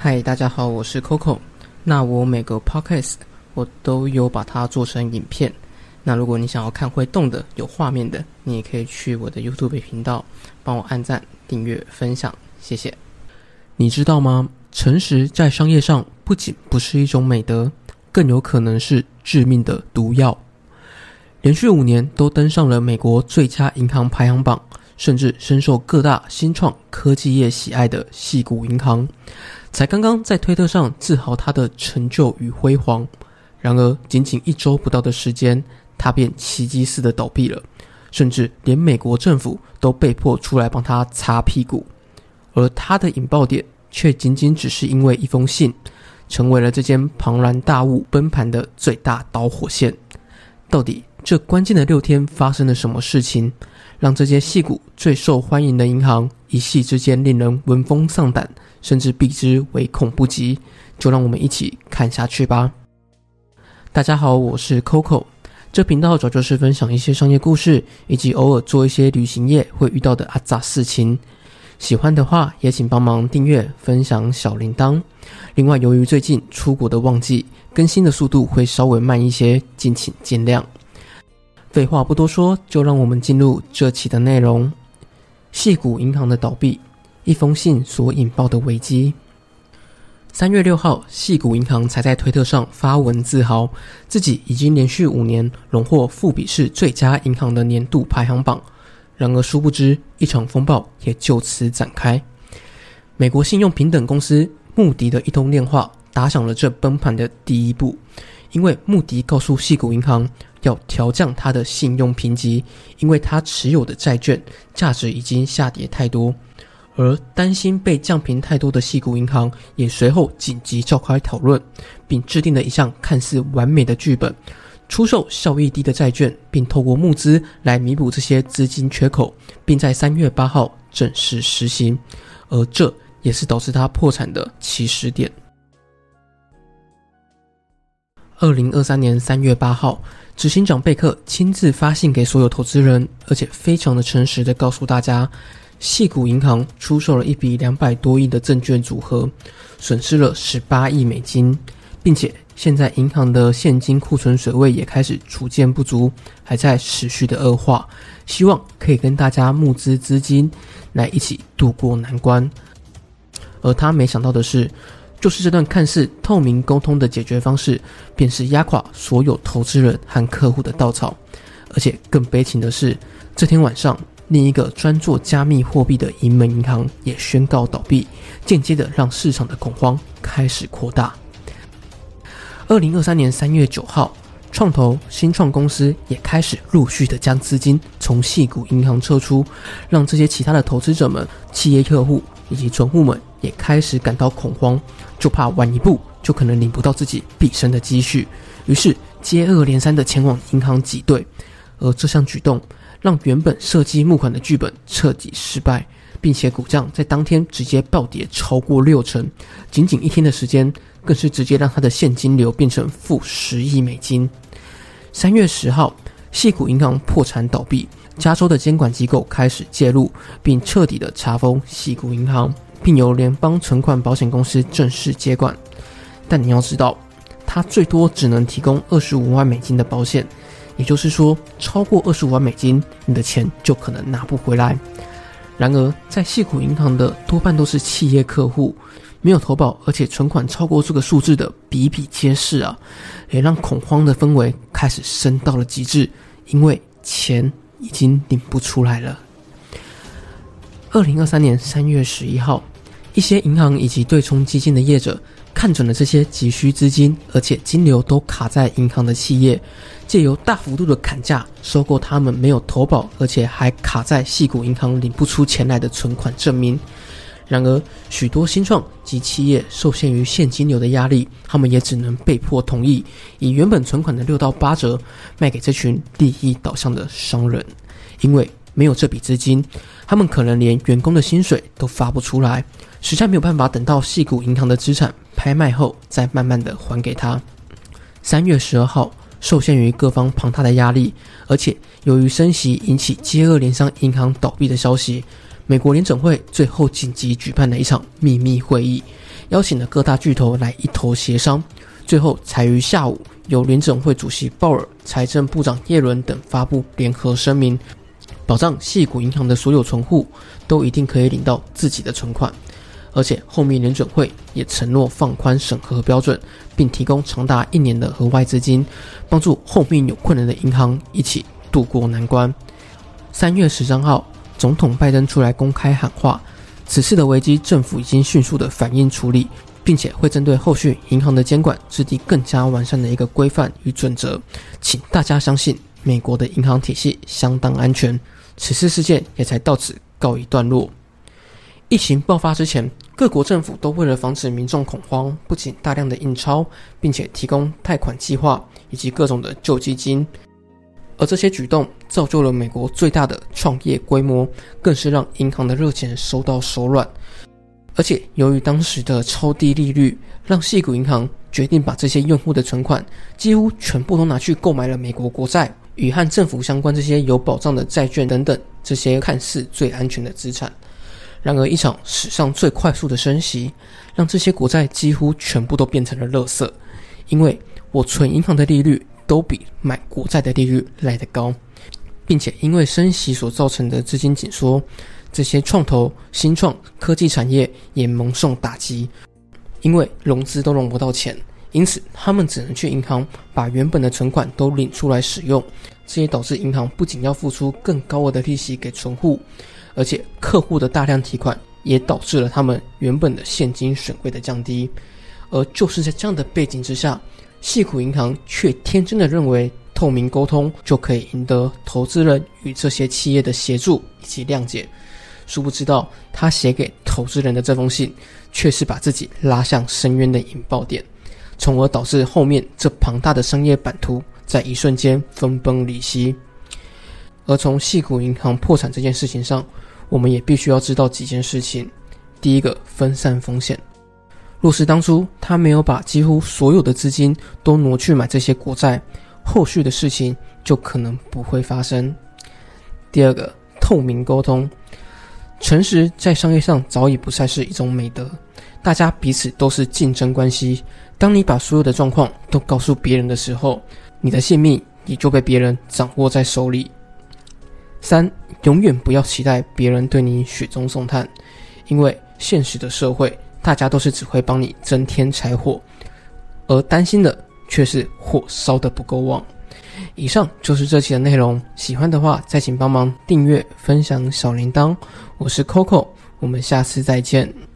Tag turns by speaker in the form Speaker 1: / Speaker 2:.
Speaker 1: 嗨，大家好，我是 Coco。那我每个 podcast 我都有把它做成影片。那如果你想要看会动的、有画面的，你也可以去我的 YouTube 频道帮我按赞、订阅、分享，谢谢。你知道吗？诚实在商业上不仅不是一种美德，更有可能是致命的毒药。连续五年都登上了美国最佳银行排行榜，甚至深受各大新创科技业喜爱的细谷银行。才刚刚在推特上自豪他的成就与辉煌，然而仅仅一周不到的时间，他便奇迹似的倒闭了，甚至连美国政府都被迫出来帮他擦屁股。而他的引爆点却仅仅只是因为一封信，成为了这间庞然大物崩盘的最大导火线。到底这关键的六天发生了什么事情，让这间戏骨最受欢迎的银行一夕之间令人闻风丧胆？甚至避之唯恐不及，就让我们一起看下去吧。大家好，我是 Coco，这频道主要就是分享一些商业故事，以及偶尔做一些旅行业会遇到的阿杂事情。喜欢的话，也请帮忙订阅、分享小铃铛。另外，由于最近出国的旺季，更新的速度会稍微慢一些，敬请见谅。废话不多说，就让我们进入这期的内容：细谷银行的倒闭。一封信所引爆的危机。三月六号，细谷银行才在推特上发文自豪，自己已经连续五年荣获富比士最佳银行的年度排行榜。然而，殊不知一场风暴也就此展开。美国信用平等公司穆迪的一通电话打响了这崩盘的第一步，因为穆迪告诉细谷银行要调降它的信用评级，因为它持有的债券价值已经下跌太多。而担心被降频太多的细谷银行也随后紧急召开讨论，并制定了一项看似完美的剧本：出售效益低的债券，并透过募资来弥补这些资金缺口，并在三月八号正式实行。而这也是导致它破产的起始点。二零二三年三月八号，执行长贝克亲自发信给所有投资人，而且非常的诚实的告诉大家。细谷银行出售了一笔两百多亿的证券组合，损失了十八亿美金，并且现在银行的现金库存水位也开始逐渐不足，还在持续的恶化。希望可以跟大家募资资金，来一起度过难关。而他没想到的是，就是这段看似透明沟通的解决方式，便是压垮所有投资人和客户的稻草。而且更悲情的是，这天晚上。另一个专做加密货币的银门银行也宣告倒闭，间接的让市场的恐慌开始扩大。二零二三年三月九号，创投新创公司也开始陆续的将资金从细股银行撤出，让这些其他的投资者们、企业客户以及存户们也开始感到恐慌，就怕晚一步就可能领不到自己毕生的积蓄，于是接二连三的前往银行挤兑，而这项举动。让原本设计募款的剧本彻底失败，并且股价在当天直接暴跌超过六成，仅仅一天的时间，更是直接让他的现金流变成负十亿美金。三月十号，细谷银行破产倒闭，加州的监管机构开始介入，并彻底的查封细谷银行，并由联邦存款保险公司正式接管。但你要知道，它最多只能提供二十五万美金的保险。也就是说，超过二十五万美金，你的钱就可能拿不回来。然而，在细谷银行的多半都是企业客户，没有投保，而且存款超过这个数字的比比皆是啊，也让恐慌的氛围开始升到了极致，因为钱已经领不出来了。二零二三年三月十一号，一些银行以及对冲基金的业者。看准了这些急需资金，而且金流都卡在银行的企业，借由大幅度的砍价收购他们没有投保，而且还卡在细股银行领不出钱来的存款证明。然而，许多新创及企业受限于现金流的压力，他们也只能被迫同意以原本存款的六到八折卖给这群利益导向的商人，因为没有这笔资金，他们可能连员工的薪水都发不出来。实在没有办法等到细股银行的资产拍卖后再慢慢的还给他。三月十二号，受限于各方庞大的压力，而且由于升息引起接二连三银行倒闭的消息，美国联准会最后紧急举办了一场秘密会议，邀请了各大巨头来一头协商，最后才于下午由联准会主席鲍尔、财政部长耶伦等发布联合声明，保障系股银行的所有存户都一定可以领到自己的存款。而且后面联准会也承诺放宽审核标准，并提供长达一年的额外资金，帮助后面有困难的银行一起渡过难关。三月十三号，总统拜登出来公开喊话，此次的危机政府已经迅速的反应处理，并且会针对后续银行的监管制定更加完善的一个规范与准则，请大家相信美国的银行体系相当安全。此次事件也才到此告一段落。疫情爆发之前，各国政府都为了防止民众恐慌，不仅大量的印钞，并且提供贷款计划以及各种的救济金。而这些举动造就了美国最大的创业规模，更是让银行的热钱收到手软。而且，由于当时的超低利率，让细谷银行决定把这些用户的存款几乎全部都拿去购买了美国国债与和政府相关这些有保障的债券等等这些看似最安全的资产。然而，一场史上最快速的升息，让这些国债几乎全部都变成了垃圾。因为我存银行的利率都比买国债的利率来得高，并且因为升息所造成的资金紧缩，这些创投、新创科技产业也蒙受打击。因为融资都融不到钱，因此他们只能去银行把原本的存款都领出来使用。这也导致银行不仅要付出更高额的利息给存户。而且客户的大量提款也导致了他们原本的现金损位的降低，而就是在这样的背景之下，细谷银行却天真的认为透明沟通就可以赢得投资人与这些企业的协助以及谅解，殊不知道他写给投资人的这封信，却是把自己拉向深渊的引爆点，从而导致后面这庞大的商业版图在一瞬间分崩离析。而从细谷银行破产这件事情上，我们也必须要知道几件事情。第一个，分散风险。若是当初他没有把几乎所有的资金都挪去买这些国债，后续的事情就可能不会发生。第二个，透明沟通。诚实在商业上早已不再是一种美德，大家彼此都是竞争关系。当你把所有的状况都告诉别人的时候，你的性命也就被别人掌握在手里。三，永远不要期待别人对你雪中送炭，因为现实的社会，大家都是只会帮你增添柴火，而担心的却是火烧的不够旺。以上就是这期的内容，喜欢的话再请帮忙订阅、分享小铃铛。我是 Coco，我们下次再见。